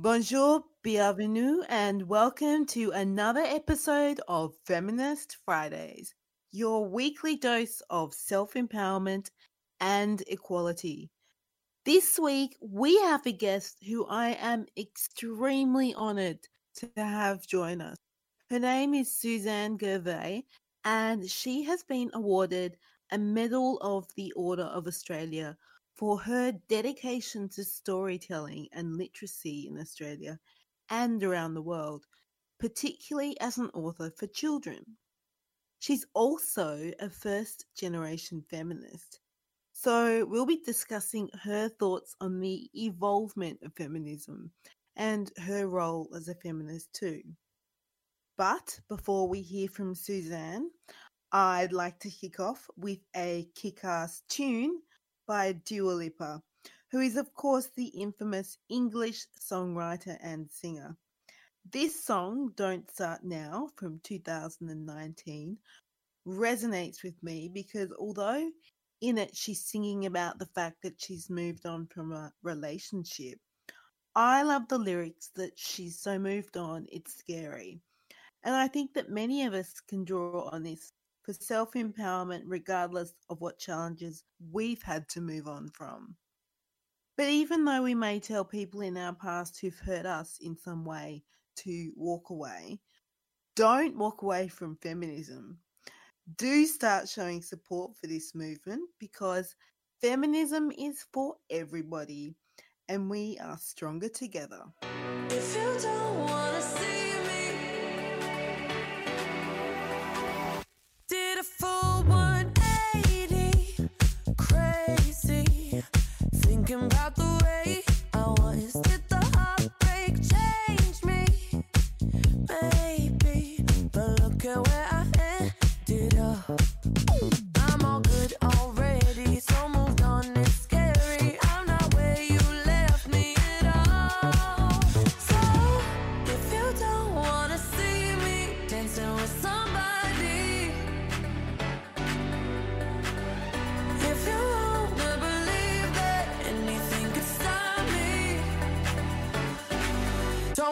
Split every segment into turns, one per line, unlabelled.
Bonjour, bienvenue, and welcome to another episode of Feminist Fridays, your weekly dose of self empowerment and equality. This week, we have a guest who I am extremely honored to have join us. Her name is Susanne Gervay, and she has been awarded a Medal of the Order of Australia for her dedication to storytelling and literacy in Australia and around the world, particularly as an author for children. She's also a first generation feminist. So, we'll be discussing her thoughts on the evolvement of feminism and her role as a feminist, too. But before we hear from Susanne, I'd like to kick off with a kick ass tune by Dua Lipa, who is, of course, the infamous English songwriter and singer. This song, Don't Start Now, from 2019, resonates with me because although in it she's singing about the fact that she's moved on from a relationship, I love the lyrics that she's so moved on, it's scary. And I think that many of us can draw on this for self empowerment, regardless of what challenges we've had to move on from. But even though we may tell people in our past who've hurt us in some way to walk away, don't walk away from feminism. Do start showing support for this movement because feminism is for everybody and we are stronger together.
Thinking about the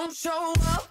don't show up,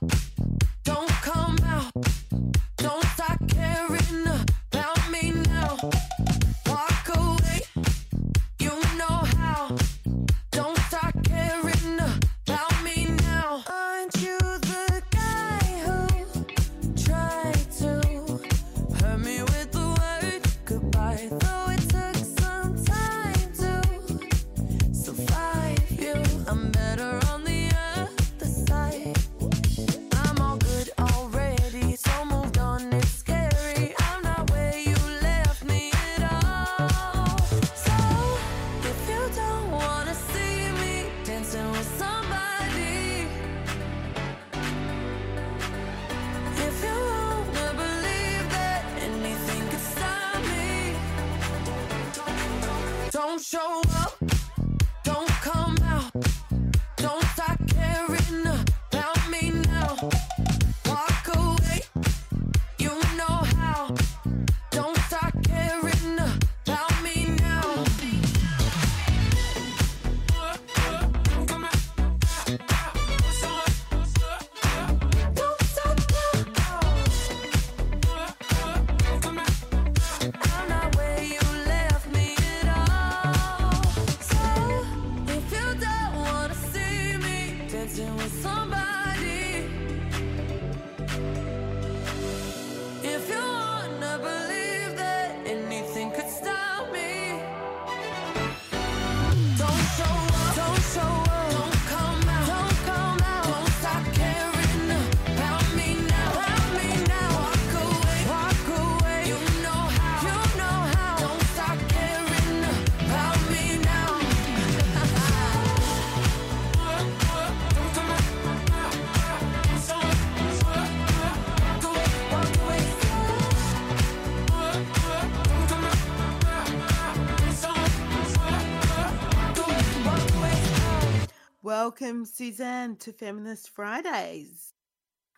Welcome, Susanne, to Feminist Fridays.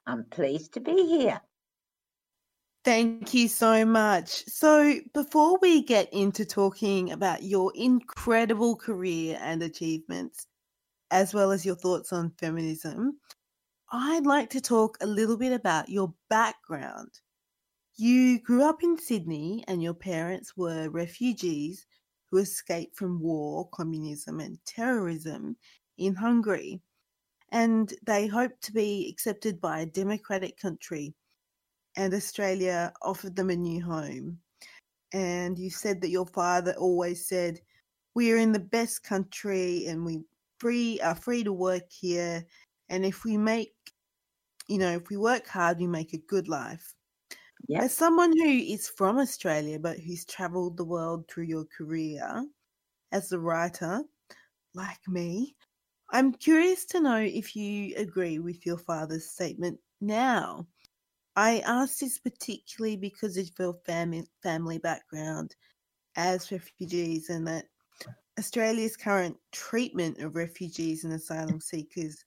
I'm pleased to be here.
Thank you so much. So, before we get into talking about your incredible career and achievements, as well as your thoughts on feminism, I'd like to talk a little bit about your background. You grew up in Sydney and your parents were refugees who escaped from war, communism, and terrorism in Hungary. And they hoped to be accepted by a democratic country. And Australia offered them a new home. And you said that your father always said, We are in the best country and we free are free to work here. And if we make, you know, if we work hard, we make a good life.
Yeah.
As someone who is from Australia but who's traveled the world through your career as a writer, like me, I'm curious to know if you agree with your father's statement now. I ask this particularly because of your family family background as refugees and that Australia's current treatment of refugees and asylum seekers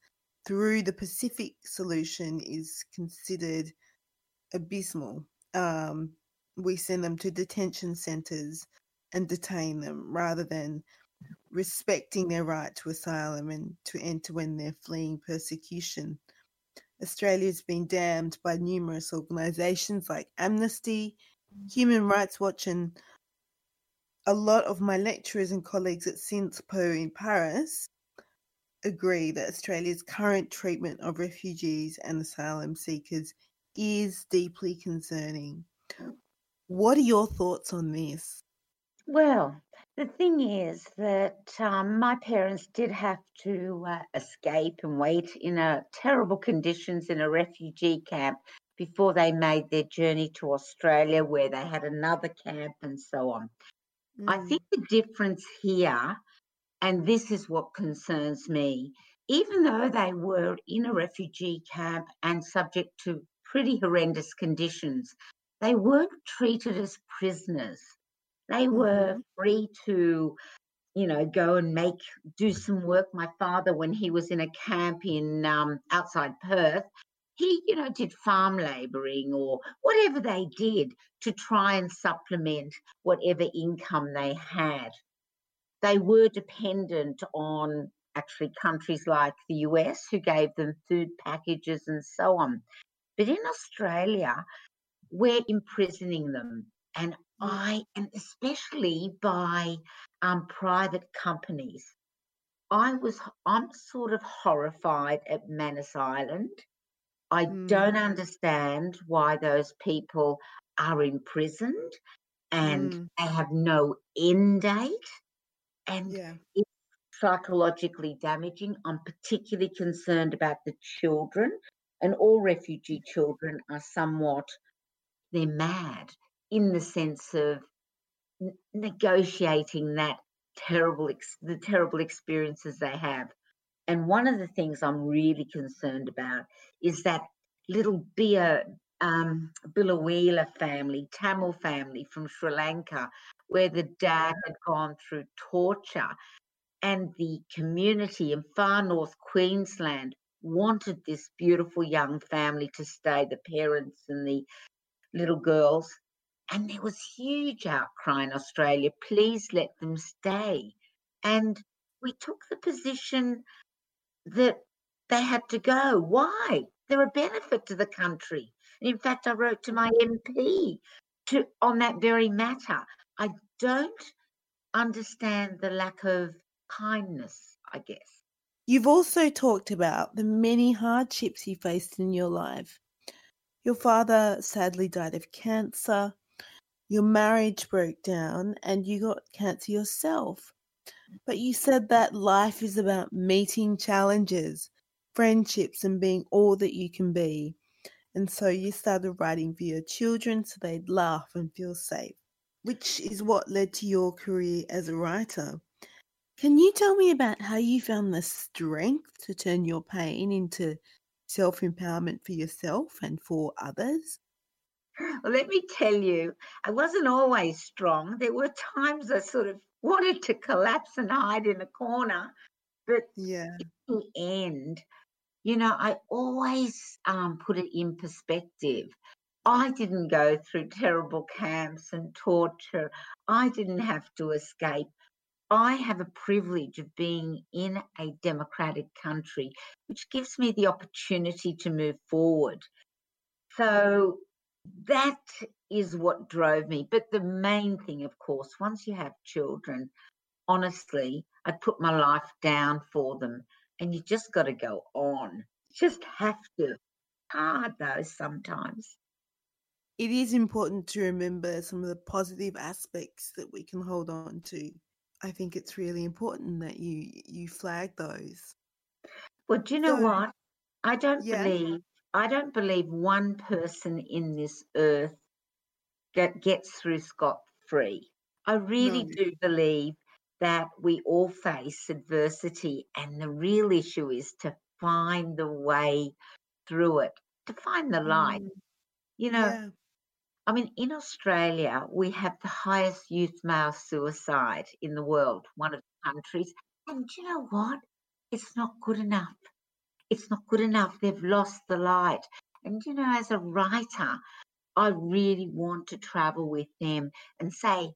through the Pacific solution is considered abysmal. Um, we send them to detention centres and detain them rather than respecting their right to asylum and to enter when they're fleeing persecution. Australia's been damned by numerous organisations like Amnesty, Human Rights Watch, and a lot of my lecturers and colleagues at Sciences Po in Paris agree that Australia's current treatment of refugees and asylum seekers is deeply concerning. What are your thoughts on this?
Well, the thing is that um, my parents did have to uh, escape and wait in a terrible conditions in a refugee camp before they made their journey to Australia, where they had another camp and so on. I
Mm,
think the difference here, and this is what concerns me, even though they were in a refugee camp and subject to pretty horrendous conditions, they weren't treated as prisoners. They were
mhm,
free to, you know, go and make, do some work. My father, when he was in a camp in um, outside Perth, he, you know, did farm labouring or whatever they did to try and supplement whatever income they had. They were dependent on actually countries like the US who gave them food packages and so on. But in Australia, we're imprisoning them. And I, and especially by um, private companies, I was, I'm sort of horrified at Manus Island. I don't
mm,
understand why those people are imprisoned and
mm,
they have no end date. And
yeah,
it's psychologically damaging. I'm particularly concerned about the children, and all refugee children are somewhat, they're mad in the sense of negotiating that terrible, the terrible experiences they have. And one of the things I'm really concerned about is that little Bia, um, Biloela family, Tamil family from Sri Lanka, where the dad had gone through torture and the community in far north Queensland wanted this beautiful young family to stay, the parents and the little girls. And there was huge outcry in Australia, please let them stay. And we took the position that they had to go. Why? They're a benefit to the country. In fact, I wrote to my MP to on that very matter. I don't understand the lack of kindness, I guess.
You've also talked about the many hardships you faced in your life. Your father sadly died of cancer, your marriage broke down, and you got cancer yourself. But you said that life is about meeting challenges, friendships, and being all that you can be. And so you started writing for your children so they'd laugh and feel safe, which is what led to your career as a writer. Can you tell me about how you found the strength to turn your pain into self empowerment for yourself and for others?
Well, let me tell you, I wasn't always strong. There were times I sort of wanted to collapse and hide in a corner. But
Yeah.
in the end, you know, I always um, put it in perspective. I didn't go through terrible camps and torture. I didn't have to escape. I have a privilege of being in a democratic country, which gives me the opportunity to move forward. So that is what drove me. But the main thing, of course, once you have children, honestly, I put my life down for them. And you just got to go on. Just have to. Hard though sometimes.
It is important to remember some of the positive aspects that we can hold on to. I think it's really important that you you flag those.
Well, do you know
So,
what? I don't
yeah.
believe I don't believe one person in this earth get, gets through scot free. I really
No.
do believe that we all face adversity, and the real issue is to find the way through it, to find the light.
Mm,
You know,
yeah.
I mean, in Australia, we have the highest youth male suicide in the world, one of the countries. And do you know what? It's not good enough. It's not good enough. They've lost the light. And, you know, as a writer, I really want to travel with them and say,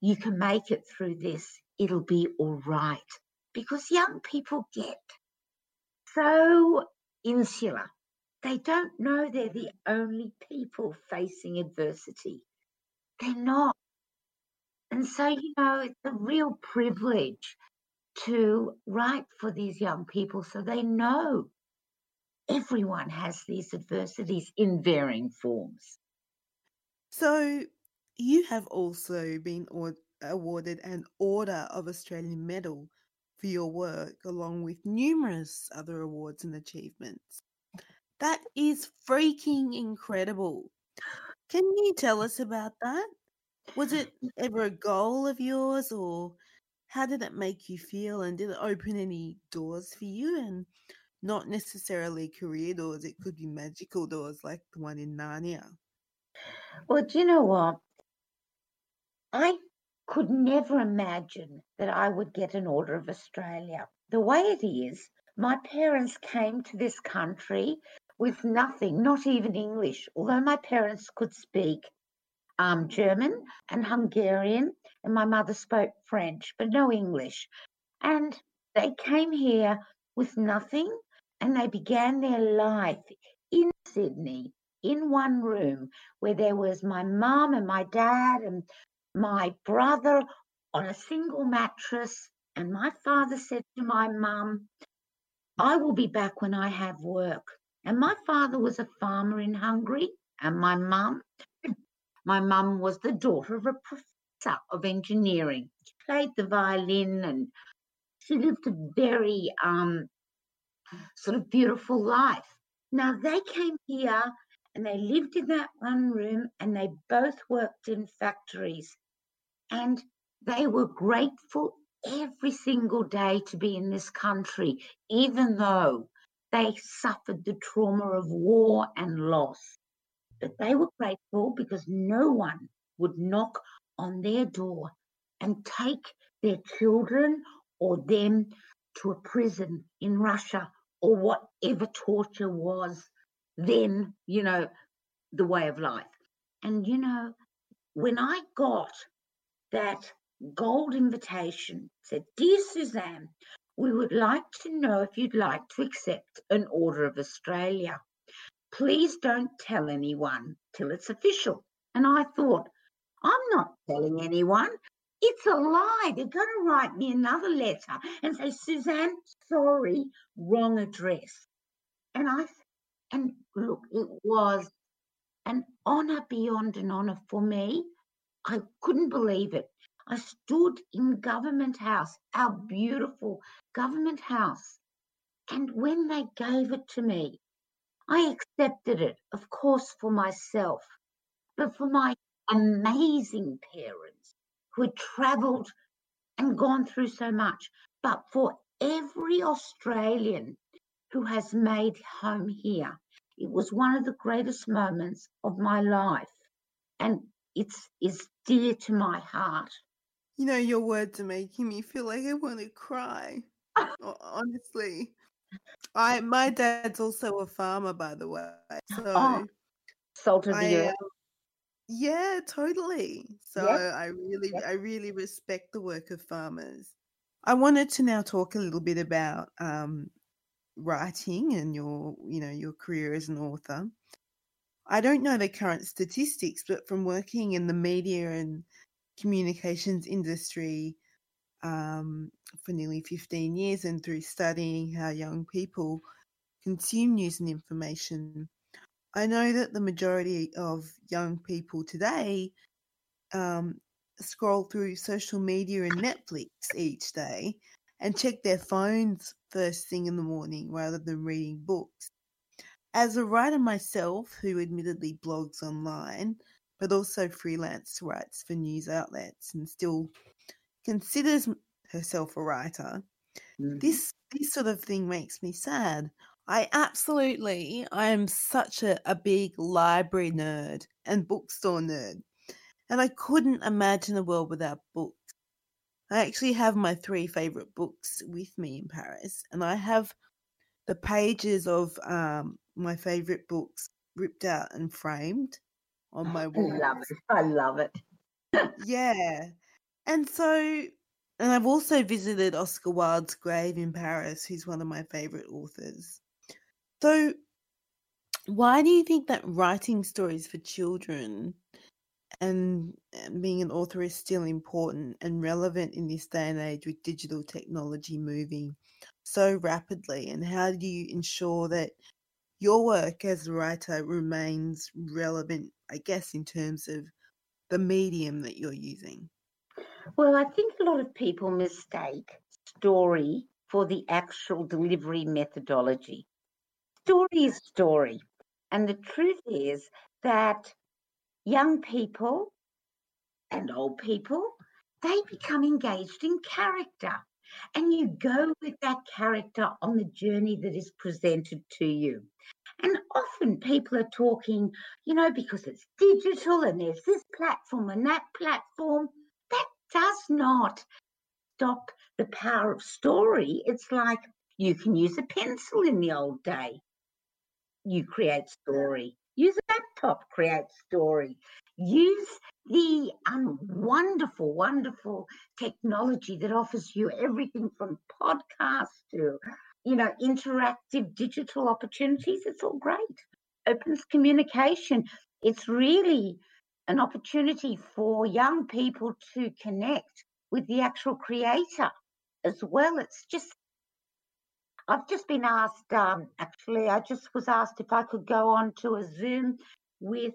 you can make it through this. It'll be all right. Because young people get so insular. They don't know they're the only people facing adversity. They're not. And so, you know, it's a real privilege to write for these young people so they know everyone has these adversities in varying forms.
So you have also been awarded an Order of Australian Medal for your work, along with numerous other awards and achievements. That is freaking incredible. Can you tell us about that? Was it ever a goal of yours, or how did it make you feel? And did it open any doors for you? And not necessarily career doors, it could be magical doors like the one in Narnia.
Well, do you know what? I could never imagine that I would get an Order of Australia. The way it is, my parents came to this country with nothing, not even English, although my parents could speak um, German and Hungarian, and my mother spoke French, but no English. And they came here with nothing and they began their life in Sydney in one room where there was my mum and my dad and my brother on a single mattress. And my father said to my mum, I will be back when I have work. And my father was a farmer in Hungary, and my mum, my mum was the daughter of a of engineering. She played the violin and she lived a very um, sort of beautiful life. Now they came here and they lived in that one room and they both worked in factories and they were grateful every single day to be in this country, even though they suffered the trauma of war and loss. But they were grateful because no one would knock on their door and take their children or them to a prison in Russia or whatever torture was then, you know, the way of life. And, you know, when I got that gold invitation, said, Dear Susanne, we would like to know if you'd like to accept an Order of Australia. Please don't tell anyone till it's official. And I thought, I'm not telling anyone. It's a lie. They're going to write me another letter and say, Susanne, sorry, wrong address. And I, and look, it was an honour beyond an honour for me. I couldn't believe it. I stood in Government House, our beautiful Government House, and when they gave it to me, I accepted it, of course, for myself, but for my amazing parents who had travelled and gone through so much, but for every Australian who has made home here. It was one of the greatest moments of my life, and it's is dear to my heart.
You know, your words are making me feel like I want to cry. Honestly, I my dad's also a farmer, by the way.
Oh,
So
salt of the
I,
earth.
Yeah, totally. So
Yep.
I really,
Yep.
I really respect the work of farmers. I wanted to now talk a little bit about um, writing and your, you know, your career as an author. I don't know the current statistics, but from working in the media and communications industry um, for nearly 15 years and through studying how young people consume news and information, I know that the majority of young people today um, scroll through social media and Netflix each day and check their phones first thing in the morning rather than reading books. As a writer myself, who admittedly blogs online, but also freelance writes for news outlets and still considers herself a writer,
Mhm.
this this sort of thing makes me sad. I absolutely, I am such a, a big library nerd and bookstore nerd, and I couldn't imagine a world without books. I actually have my three favorite books with me in Paris, and I have the pages of um, my favorite books ripped out and framed on my wall.
I love it. I love it.
Yeah. And so, and I've also visited Oscar Wilde's grave in Paris, who's one of my favorite authors. So, why do you think that writing stories for children and being an author is still important and relevant in this day and age with digital technology moving so rapidly? And how do you ensure that your work as a writer remains relevant, I guess, in terms of the medium that you're using?
Well, I think a lot of people mistake story for the actual delivery methodology. Story is story. And the truth is that young people and old people, they become engaged in character. And you go with that character on the journey that is presented to you. And often people are talking, you know, because it's digital and there's this platform and that platform. That does not stop the power of story. It's like you can use a pencil in the old day. You create story. Use a laptop, create story. Use the um, wonderful, wonderful technology that offers you everything from podcasts to, you know, interactive digital opportunities. It's all great. Opens communication. It's really an opportunity for young people to connect with the actual creator as well. It's just, I've just been asked, um, actually, I just was asked if I could go on to a Zoom with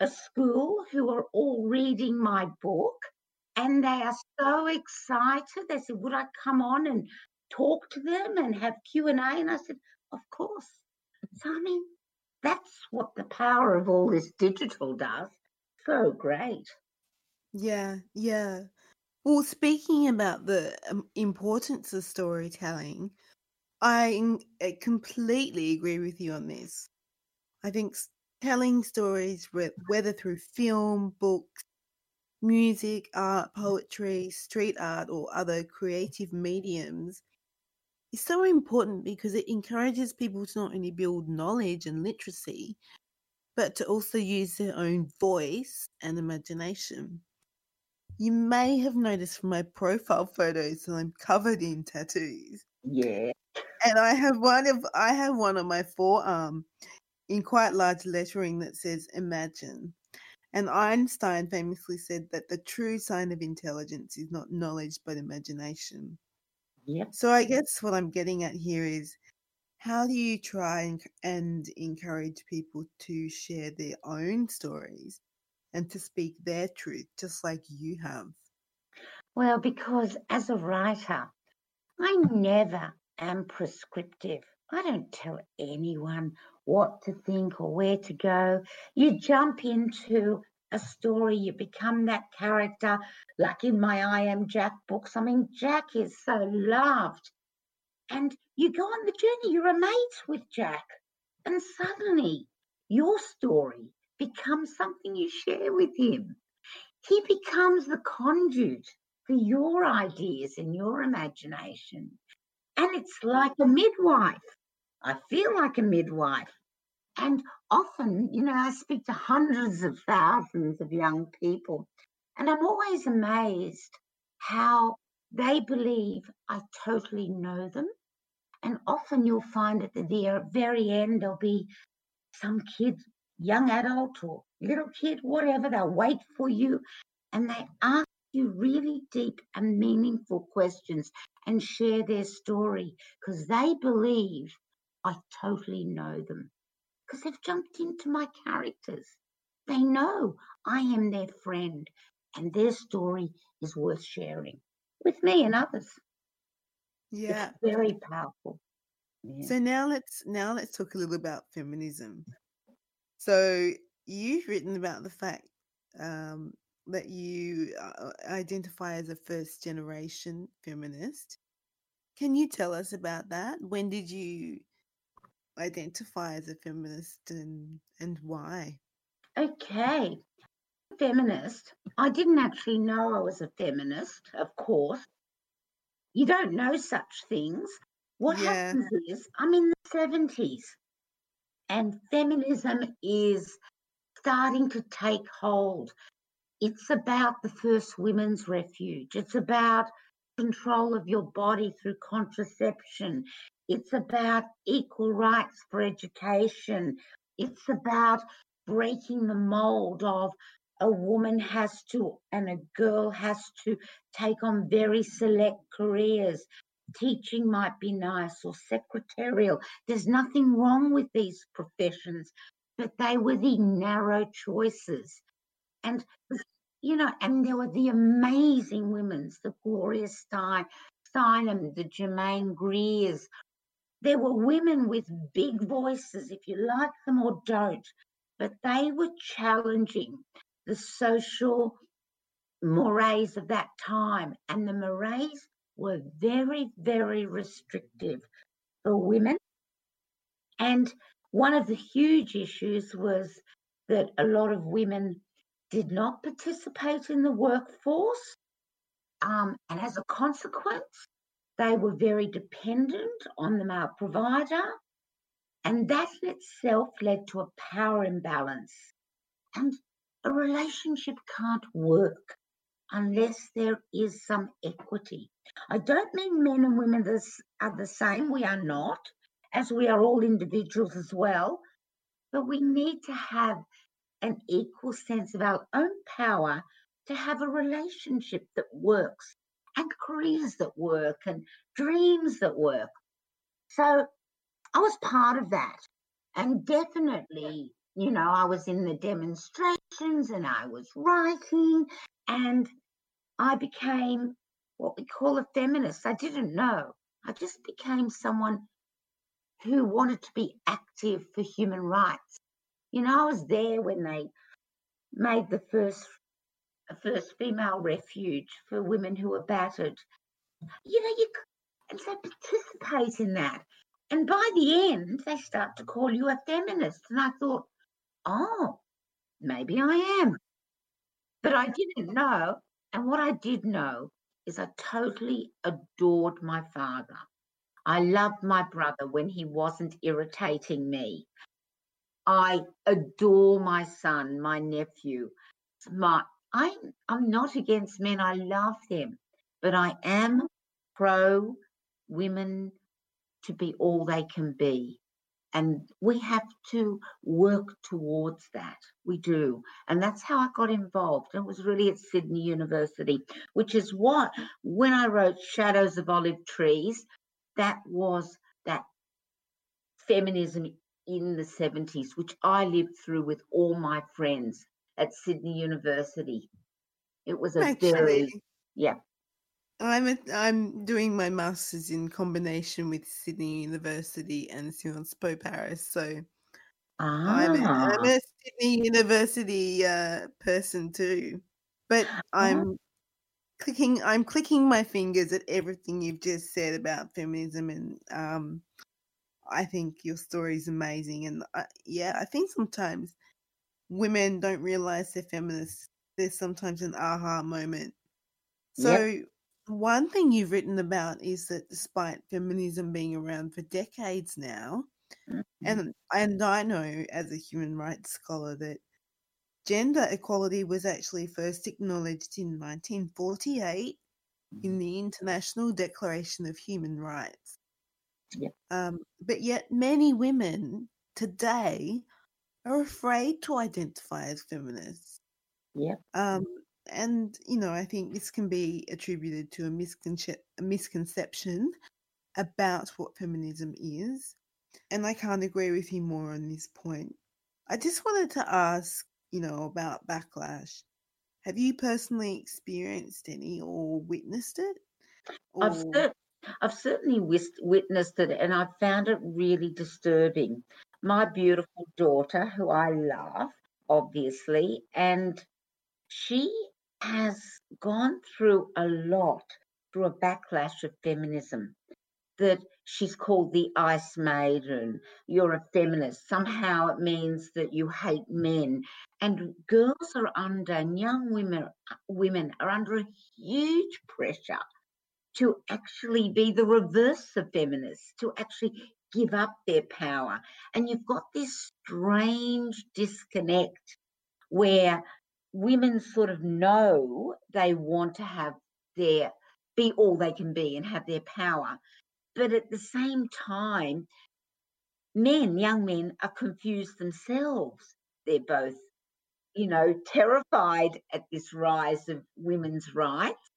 a school who are all reading my book and they are so excited. They said, would I come on and talk to them and have Q&A? And I said, of course. So, I mean, that's what the power of all this digital does. So great.
Yeah, yeah. Well, speaking about the um, importance of storytelling, I I eh, completely agree with you on this. I think telling stories, whether through film, books, music, art, mm. poetry, street art, or other creative mediums, is so important because it encourages people to not only build knowledge and literacy, but to also use their own voice and imagination. You may have noticed from my profile photos that I'm covered in tattoos.
Yeah.
And I have one of I have one on my forearm um, in quite large lettering that says imagine. And Einstein famously said that the true sign of intelligence is not knowledge but imagination.
Yep.
So I guess what I'm getting at here is how do you try and, and encourage people to share their own stories and to speak their truth just like you have?
Well, because as a writer, I never am prescriptive. I don't tell anyone what to think or where to go. You jump into a story, you become that character, like in my I Am Jack books. I mean, Jack is so loved. And you go on the journey, you're a mate with Jack. And suddenly your story becomes something you share with him. He becomes the conduit for your ideas and your imagination. And it's like a midwife. I feel like a midwife. And often, you know, I speak to hundreds of thousands of young people, and I'm always amazed how they believe I totally know them. And often you'll find at the very- uh, very end, there'll be some kid, young adult or little kid, whatever, they'll wait for you and they ask you really deep and meaningful questions and share their story because they believe I totally know them because they've jumped into my characters. They know I am their friend and their story is worth sharing with me and others.
Yeah.
It's very powerful. Yeah.
So now let's now let's talk a little about feminism. So you've written about the fact um, that you uh, identify as a first generation feminist. Can you tell us about that? When did you identify as a feminist and and why?
Okay. Feminist. I didn't actually know I was a feminist, of course. You don't know such things. What
Yeah.
happens is I'm in the 70s and feminism is starting to take hold. It's about the first women's refuge. It's about control of your body through contraception. It's about equal rights for education. It's about breaking the mold of a woman has to and a girl has to take on very select careers. Teaching might be nice or secretarial. There's nothing wrong with these professions, but they were the narrow choices. And you know, and there were the amazing women's, the Gloria Stein, Steinem, the Germaine Greers. There were women with big voices, if you like them or don't, but they were challenging the social mores of that time. And the mores were very, very restrictive for women. And one of the huge issues was that a lot of women did not participate in the workforce. Um, and as a consequence, they were very dependent on the male provider. And that in itself led to a power imbalance. And a relationship can't work unless there is some equity. I don't mean men and women are the same. We are not, as we are all individuals as well. But we need to have an equal sense of our own power to have a relationship that works and careers that work and dreams that work. So I was part of that. And definitely, you know, I was in the demonstrations and I was writing and I became what we call a feminist. I didn't know. I just became someone who wanted to be active for human rights. You know, I was there when they made the first first female refuge for women who were battered. You know, you and so participate in that. And by the end, they start to call you a feminist. And I thought, oh, maybe I am. But I didn't know. And what I did know is I totally adored my father. I loved my brother when he wasn't irritating me. I adore my son, my nephew. My I I'm not against men. I love them, but I am pro women to be all they can be. And we have to work towards that. We do. And that's how I got involved. It was really at Sydney University, which is what, when I wrote Shadows of Olive Trees, that was that feminism in the 70s, which I lived through with all my friends at Sydney University. It was a very, yeah.
I'm a, I'm doing my masters in combination with Sydney University and Sciences Po Paris. So I'm a, I'm
Ah,
a Sydney University uh, person too. But
ah,
I'm clicking I'm clicking my fingers at everything you've just said about feminism and um I think your story is amazing and I, yeah, I think sometimes women don't realize they're feminists. There's sometimes an aha moment.
yep.
So one thing you've written about is that despite feminism being around for decades now,
Mhm.
And and I know as a human rights scholar that gender equality was actually first acknowledged in 1948 in the International Declaration of Human Rights.
Yeah.
Um, but yet many women today are afraid to identify as feminists.
Yeah.
Um, and you know, I think this can be attributed to a, misconce- a misconception about what feminism is. And I can't agree with you more on this point. I just wanted to ask, you know, about backlash. Have you personally experienced any or witnessed it?
I've, cer- I've certainly witnessed it and I found it really disturbing. My beautiful daughter, who I love, obviously, and she has gone through a lot through a backlash of feminism that she's called the ice maiden. You're a feminist. Somehow it means that you hate men. And girls are under and young women women are under a huge pressure to actually be the reverse of feminists, to actually give up their power. And you've got this strange disconnect where women sort of know they want to have their be all they can be and have their power. But at the same time, men, young men, are confused themselves. They're both, you know, terrified at this rise of women's rights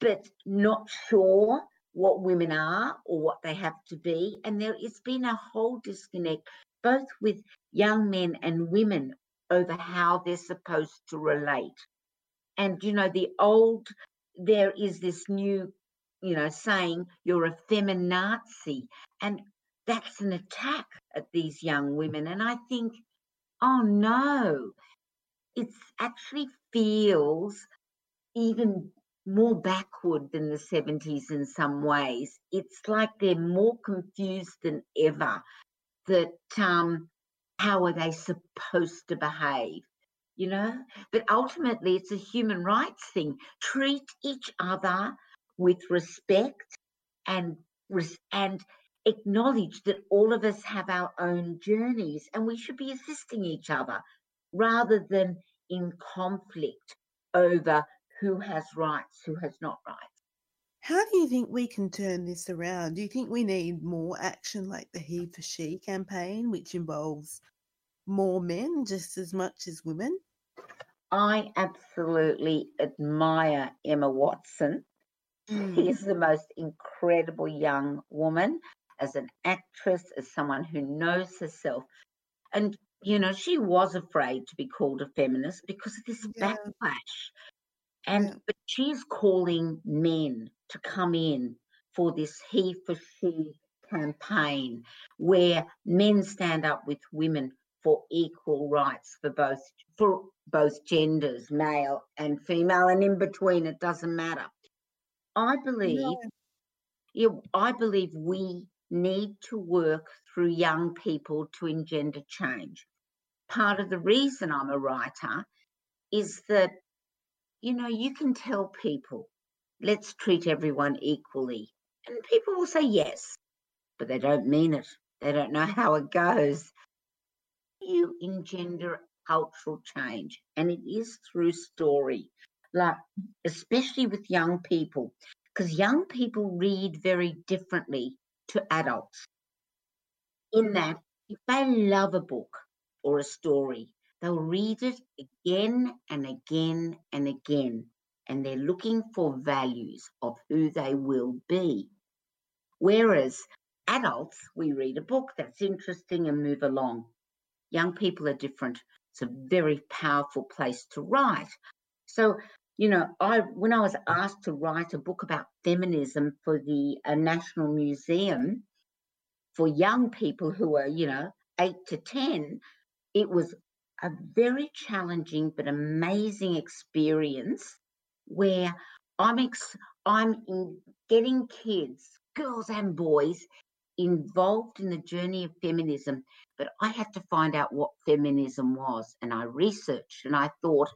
but not sure what women are or what they have to be. And there has been a whole disconnect, both with young men and women, over how they're supposed to relate. And, you know, the old, there is this new, you know, saying, you're a feminazi. And that's an attack at these young women. And I think, oh no, it actually feels even more backward than the 70s in some ways. It's like they're more confused than ever that um, how are they supposed to behave, you know? But ultimately, it's a human rights thing. Treat each other with respect and and acknowledge that all of us have our own journeys and we should be assisting each other rather than in conflict over who has rights, who has not rights.
How do you think we can turn this around? Do you think we need more action like the He for She campaign, which involves more men just as much as women?
I absolutely admire Emma Watson.
Mm.
She is the most incredible young woman as an actress, as someone who knows herself. And, you know, she was afraid to be called a feminist because of this
Yeah.
backlash. And
Yeah.
but she's calling men to come in for this he for she campaign where men stand up with women for equal rights for both for both genders, male and female, and in between it doesn't matter. I believe yeah, I believe we need to work through young people to engender change. Part of the reason I'm a writer is that, you know, you can tell people, let's treat everyone equally. And people will say yes, but they don't mean it. They don't know how it goes. You engender cultural change, and it is through story, like especially with young people because young people read very differently to adults. In that, if they love a book or a story, they'll read it again and again and again, and they're looking for values of who they will be. Whereas adults, we read a book that's interesting and move along. Young people are different. It's a very powerful place to write. So you know, I when I was asked to write a book about feminism for the uh, National Museum for young people who are, you know, eight to ten, it was a very challenging but amazing experience where I'm ex- I'm in getting kids, girls and boys, involved in the journey of feminism. But I had to find out what feminism was, and I researched, and I thought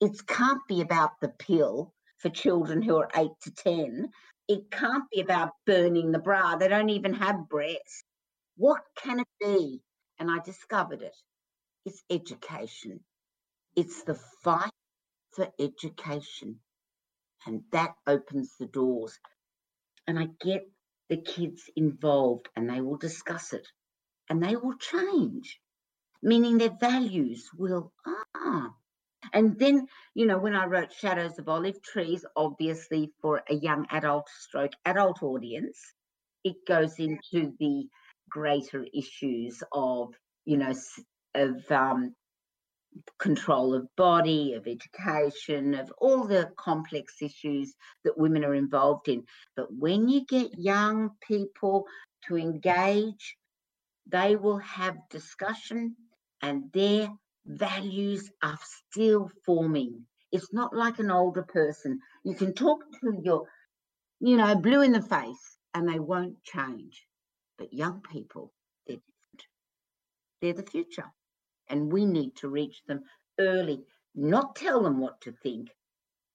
it can't be about the pill for children who are eight to 10. It can't be about burning the bra. They don't even have breasts. What can it be? And I discovered it. It's education. It's the fight for education. And that opens the doors. And I get the kids involved and they will discuss it and they will change, meaning their values will, ah. And then, you know, when I wrote Shadows of Olive Trees, obviously for a young adult stroke adult audience, it goes into the greater issues of, you know, of um, control of body, of education, of all the complex issues that women are involved in. But when you get young people to engage, they will have discussion and their values are still forming. It's not like an older person. You can talk to your, you know, blue in the face and they won't change. But young people, they're different. They're the future and we need to reach them early, not tell them what to think,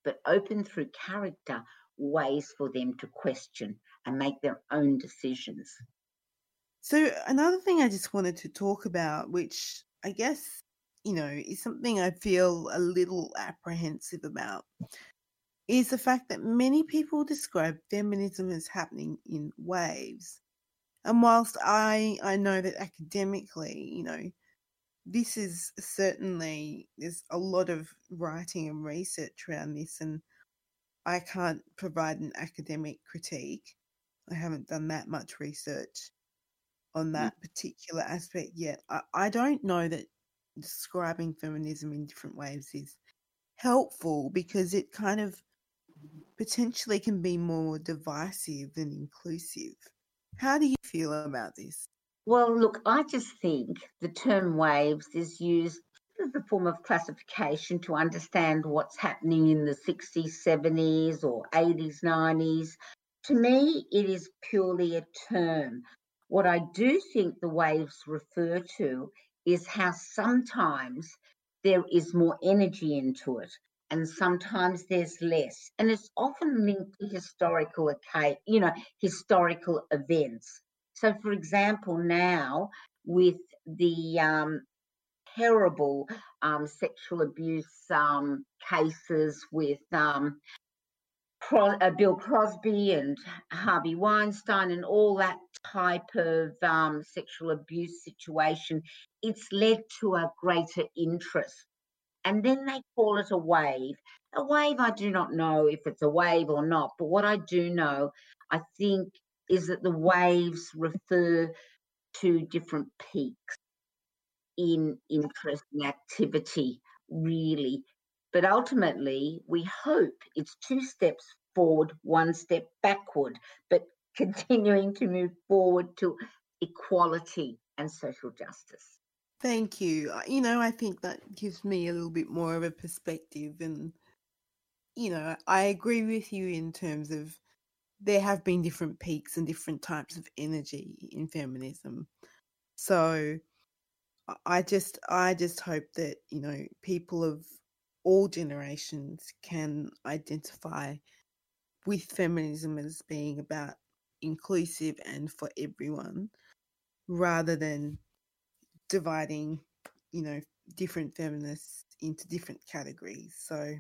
but open through character ways for them to question and make their own decisions.
So, another thing I just wanted to talk about, which I guess, you know, is something I feel a little apprehensive about, is the fact that many people describe feminism as happening in waves. And whilst I, I know that academically, you know, this is certainly there's a lot of writing and research around this and i can't provide an academic critique. I haven't done that much research on mm. that particular aspect yet. I, I don't know that describing feminism in different ways is helpful because it kind of potentially can be more divisive than inclusive. How do you feel about this
well, look, I just think the term waves is used as a form of classification to understand what's happening in the 60s, 70s, or 80s, 90s. To me, it is purely a term. What I do think the waves refer to is how sometimes there is more energy into it and sometimes there's less and it's often linked to historical you know historical events so, for example, now with the um, terrible um, sexual abuse um, cases with um, uh, Bill Cosby and Harvey Weinstein and all that type of um, sexual abuse situation, it's led to a greater interest. And then they call it a wave. A wave, I do not know if it's a wave or not, but what I do know, I think is that the waves refer to different peaks in interest and activity, really. But ultimately, we hope it's two steps forward, one step backward, but continuing to move forward to equality and social justice.
Thank you. You know, I think that gives me a little bit more of a perspective. And, you know, I agree with you in terms of there have been different peaks and different types of energy in feminism. So I just I just hope that, you know, people of all generations can identify with feminism as being about inclusive and for everyone rather than dividing, you know, different feminists into different categories. So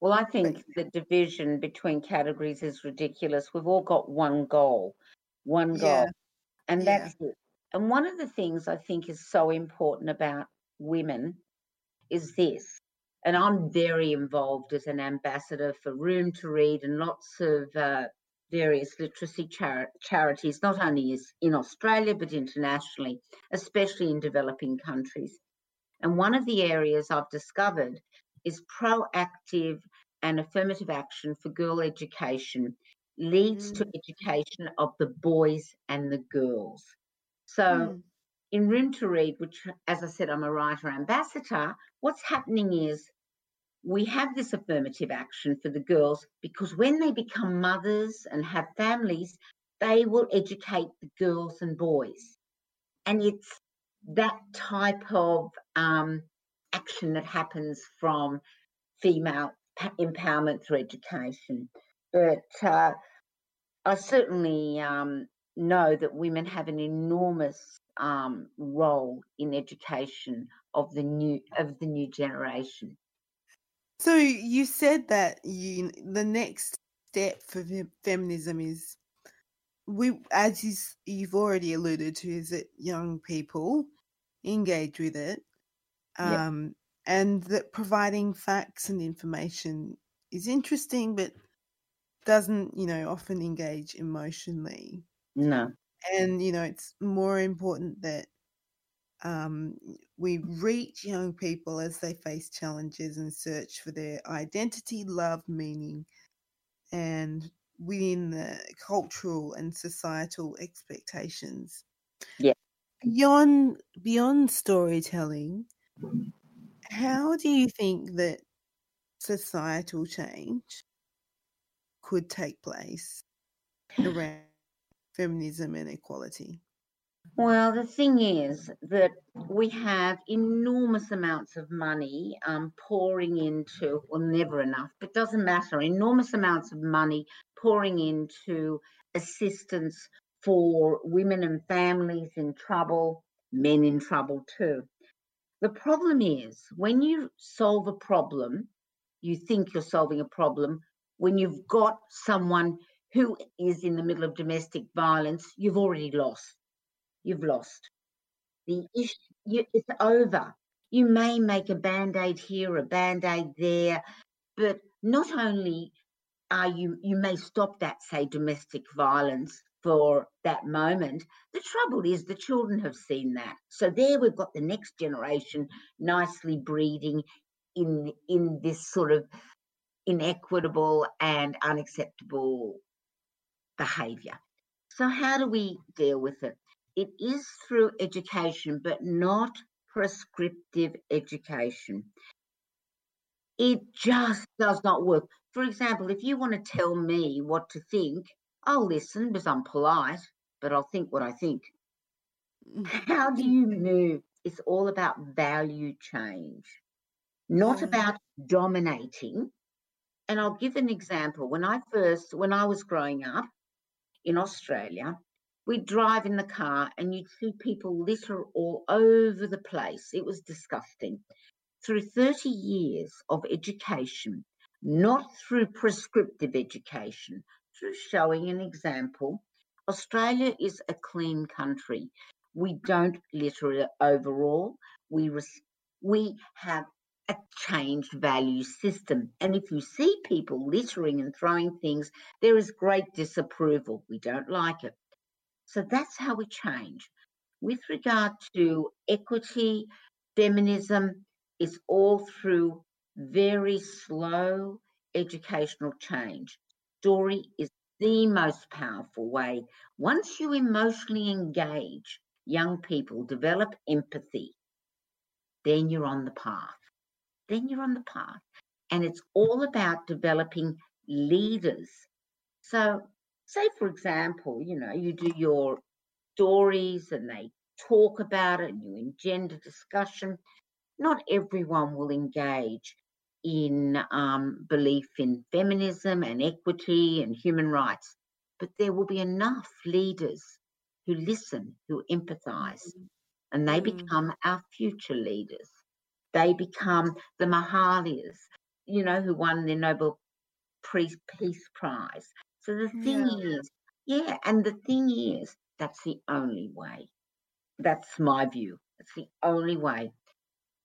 well, I think the division between categories is ridiculous. We've all got one goal, one goal, yeah. and yeah. that's it. And one of the things I think is so important about women is this. And I'm very involved as an ambassador for Room to Read and lots of uh, various literacy char- charities, not only in Australia but internationally, especially in developing countries. And one of the areas I've discovered is proactive and affirmative action for girl education leads mm. to education of the boys and the girls. So, mm. in Room to Read, which, as I said, I'm a writer ambassador, what's happening is we have this affirmative action for the girls because when they become mothers and have families, they will educate the girls and boys. And it's that type of um, action that happens from female empowerment through education. But uh, I certainly um, know that women have an enormous um, role in education of the new of the new generation.
So you said that you the next step for fem- feminism is we as you, you've already alluded to is that young people engage with it
Yeah.
um, and that providing facts and information is interesting but doesn't you know often engage emotionally
No.
and you know it's more important that um, we reach young people as they face challenges and search for their identity love meaning and within the cultural and societal expectations
Yeah.
beyond beyond storytelling how do you think that societal change could take place around feminism and equality
Well, the thing is that we have enormous amounts of money um, pouring into, well, never enough, but doesn't matter, enormous amounts of money pouring into assistance for women and families in trouble, men in trouble too. The problem is when you solve a problem, you think you're solving a problem. When you've got someone who is in the middle of domestic violence, you've already lost you've lost. The issue, it's over. You may make a band aid here, a band aid there, but not only are you, you may stop that, say, domestic violence for that moment. The trouble is the children have seen that. So there we've got the next generation nicely breeding in in this sort of inequitable and unacceptable behavior. So how do we deal with it? It is through education, but not prescriptive education. It just does not work. For example, if you want to tell me what to think, I'll listen because I'm polite, but I'll think what I think. Mm. How do you move? It's all about value change, not
mm.
about dominating. And I'll give an example. When I first, when I was growing up in Australia, we'd drive in the car and you'd see people litter all over the place. It was disgusting. Through 30 years of education, not through prescriptive education, showing an example, Australia is a clean country. We don't litter overall. We res- we have a changed value system. And if you see people littering and throwing things, there is great disapproval. We don't like it. So that's how we change. With regard to equity, feminism is all through very slow educational change. Story is the most powerful way. Once you emotionally engage young people, develop empathy, then you're on the path. Then you're on the path. And it's all about developing leaders. So, say, for example, you know, you do your stories and they talk about it and you engender discussion. Not everyone will engage in um, belief in feminism and equity and human rights, but there will be enough leaders who listen, who empathize, and they
Mm.
become our future leaders. They become the Malalas, you know, who won the Nobel Peace Peace Prize. So the thing
Yeah.
is, yeah, and the thing is, that's the only way. That's my view. It's the only way.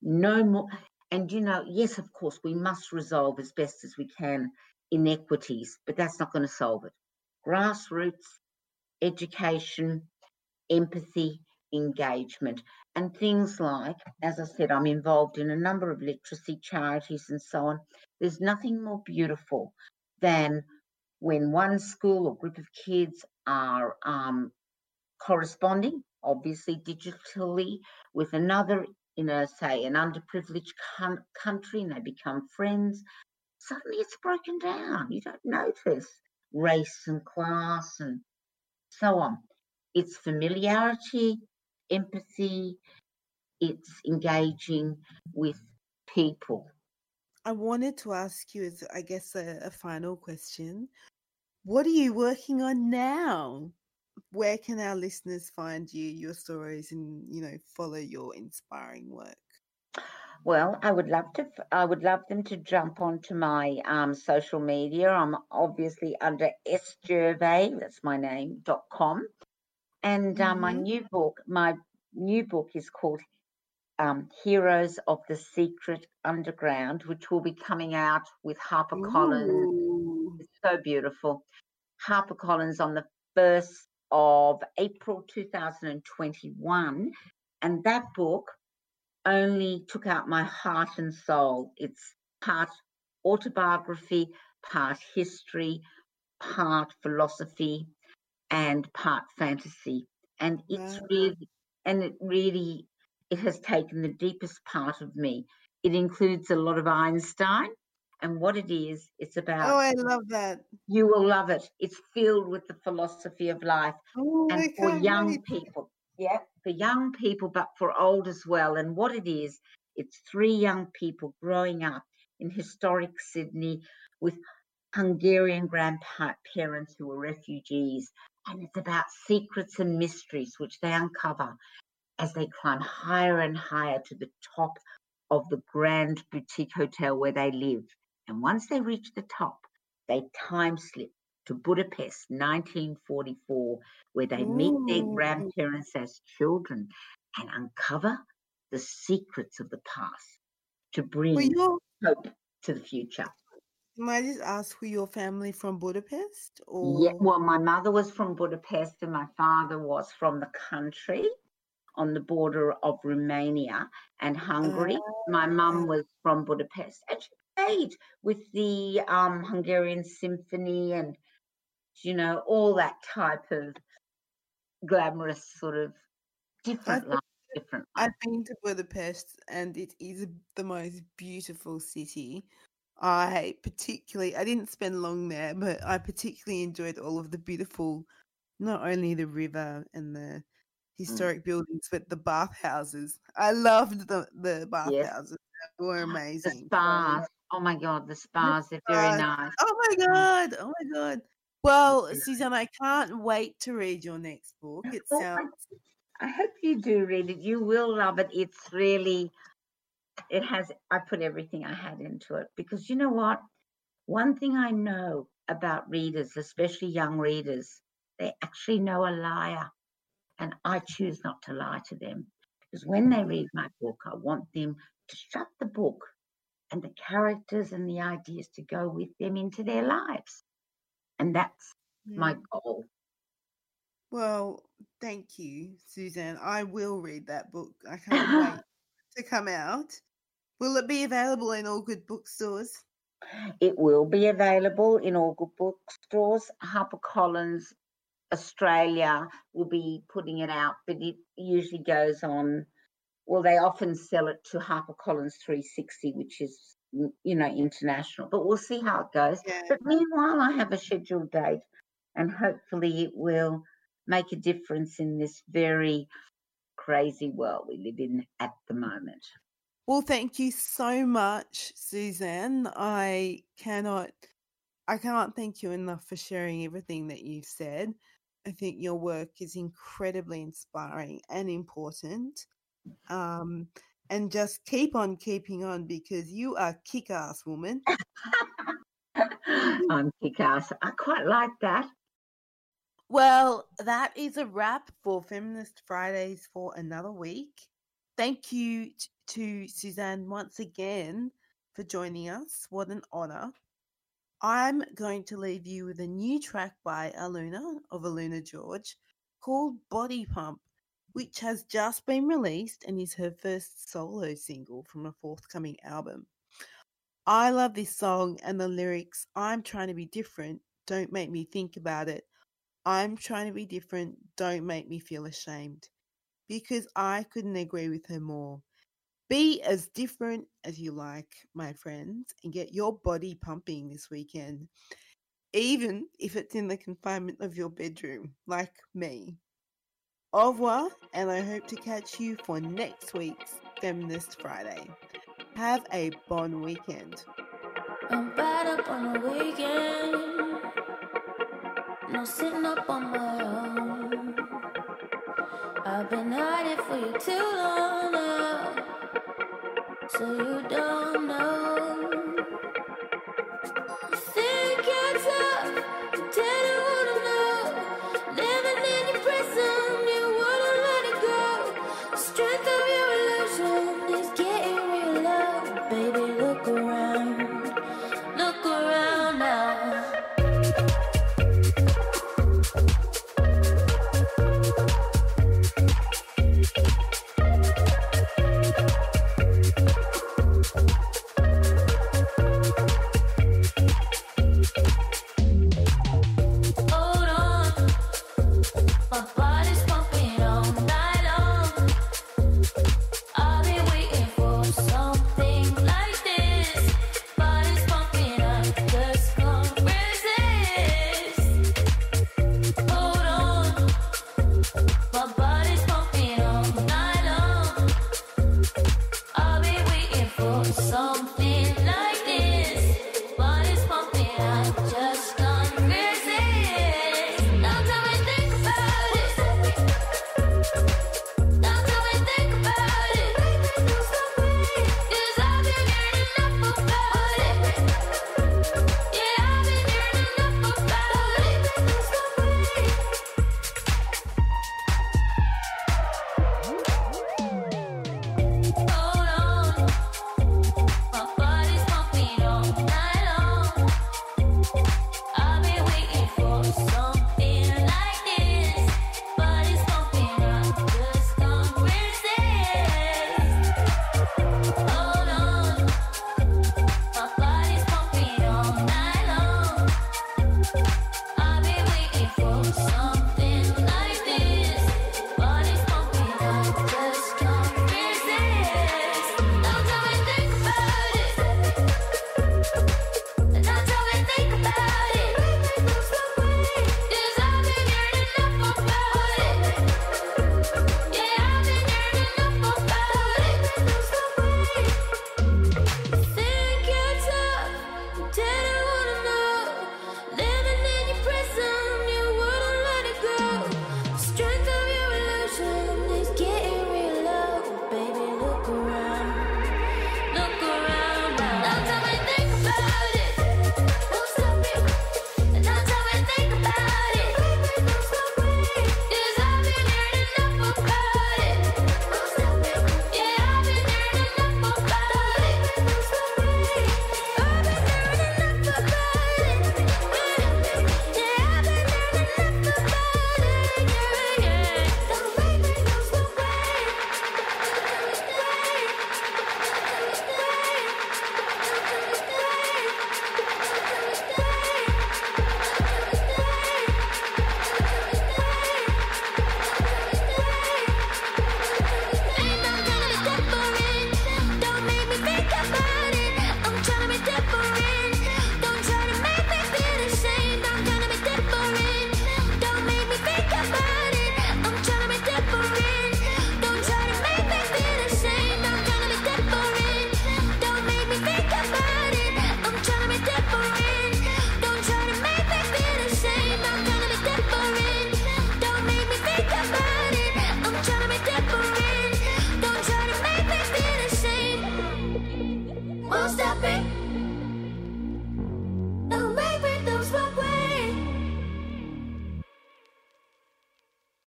No more. And you know, yes, of course, we must resolve as best as we can inequities, but that's not going to solve it. Grassroots education, empathy, engagement, and things like, as I said, I'm involved in a number of literacy charities and so on. There's nothing more beautiful than when one school or group of kids are um, corresponding, obviously digitally, with another in a, say, an underprivileged coun- country and they become friends. Suddenly it's broken down. You don't notice race and class and so on. It's familiarity, empathy, it's engaging with people.
I wanted to ask you, as I guess, a, a final question. What are you working on now? Where can our listeners find you, your stories, and you know follow your inspiring work?
Well, I would love to. I would love them to jump onto my um, social media. I'm obviously under S Gervay, that's my name. dot com, and uh, my
Mhm.
new book. My new book is called um, Heroes of the Secret Underground, which will be coming out with HarperCollins.
Ooh.
It's so beautiful. HarperCollins on the first of April 2021, and that book only took out my heart and soul. It's part autobiography, part history, part philosophy, and part fantasy. And it's
Wow.
really, and it really, it has taken the deepest part of me. It includes a lot of Einstein. And what it is, it's oh, about,
Oh, I love that.
you will love it. It's filled with the philosophy of life
Oh,
and for young people. Yeah, for young people, but for old as well. And what it is, it's three young people growing up in historic Sydney with Hungarian grandparents who were refugees. And it's about secrets and mysteries which they uncover as they climb higher and higher to the top of the grand boutique hotel where they live. And once they reach the top, they time slip to Budapest, 1944, where they meet their grandparents as children and uncover the secrets of the past to bring
your
hope to the future.
might I just ask were your family from Budapest
Yeah, well, my mother was from Budapest and my father was from the country on the border of Romania and Hungary. my mum ah. was from Budapest and she played with the um, Hungarian symphony and, you know, all that type of glamorous sort of different life, different life.
I've been to Budapest and it is the most beautiful city. I particularly I didn't spend long there, but I particularly enjoyed all of the beautiful not only the river and the historic buildings, but the bathhouses. I loved the the bathhouses. They were
The
amazing.
Spas. Oh my God, the spas, they're very nice.
Oh my
Mm.
god! Oh my god! Well. Susanne, I can't wait to read your next book. It sounds
I hope you do read it. You will love it. It's really, it has, I put everything I had into it because you know what? One thing I know about readers, especially young readers, they actually know a liar. And I choose not to lie to them because when they read my book, I want them to shut the book and the characters and the ideas to go with them into their lives. And that's my
Mm.
goal.
Well, thank you, Susanne. I will read that book. I can't wait to come out. Will it be available in all good bookstores?
It will be available in all good bookstores. HarperCollins Australia will be putting it out, but it usually goes on. Well, they often sell it to HarperCollins 360, which is you know international. But we'll see how it goes.
Yeah.
But meanwhile, I have a scheduled date, and hopefully, it will make a difference in this very crazy world we live in at the moment.
Well, thank you so much, Susanne. I cannot I can't thank you enough for sharing everything that you've said. I think your work is incredibly inspiring and important. Um, and just keep on keeping on because you are kick ass woman.
I'm kick-ass. I quite like that.
Well, that is a wrap for Feminist Fridays for another week. Thank you t- to Susanne once again for joining us. What an honor. I'm going to leave you with a new track by Aluna of Aluna George called Body Pump, which has just been released and is her first solo single from a forthcoming album. I love this song and the lyrics I'm trying to be different, don't make me think about it. I'm trying to be different, don't make me feel ashamed. Because I couldn't agree with her more. Be as different as you like, my friends, and get your body pumping this weekend, even if it's in the confinement of your bedroom, like me. Au revoir, and I hope to catch you for next week's Feminist Friday. Have a bon weekend.
I'm bad up on the weekend. no sitting up on my own. I've been for you too long now, so you don't know.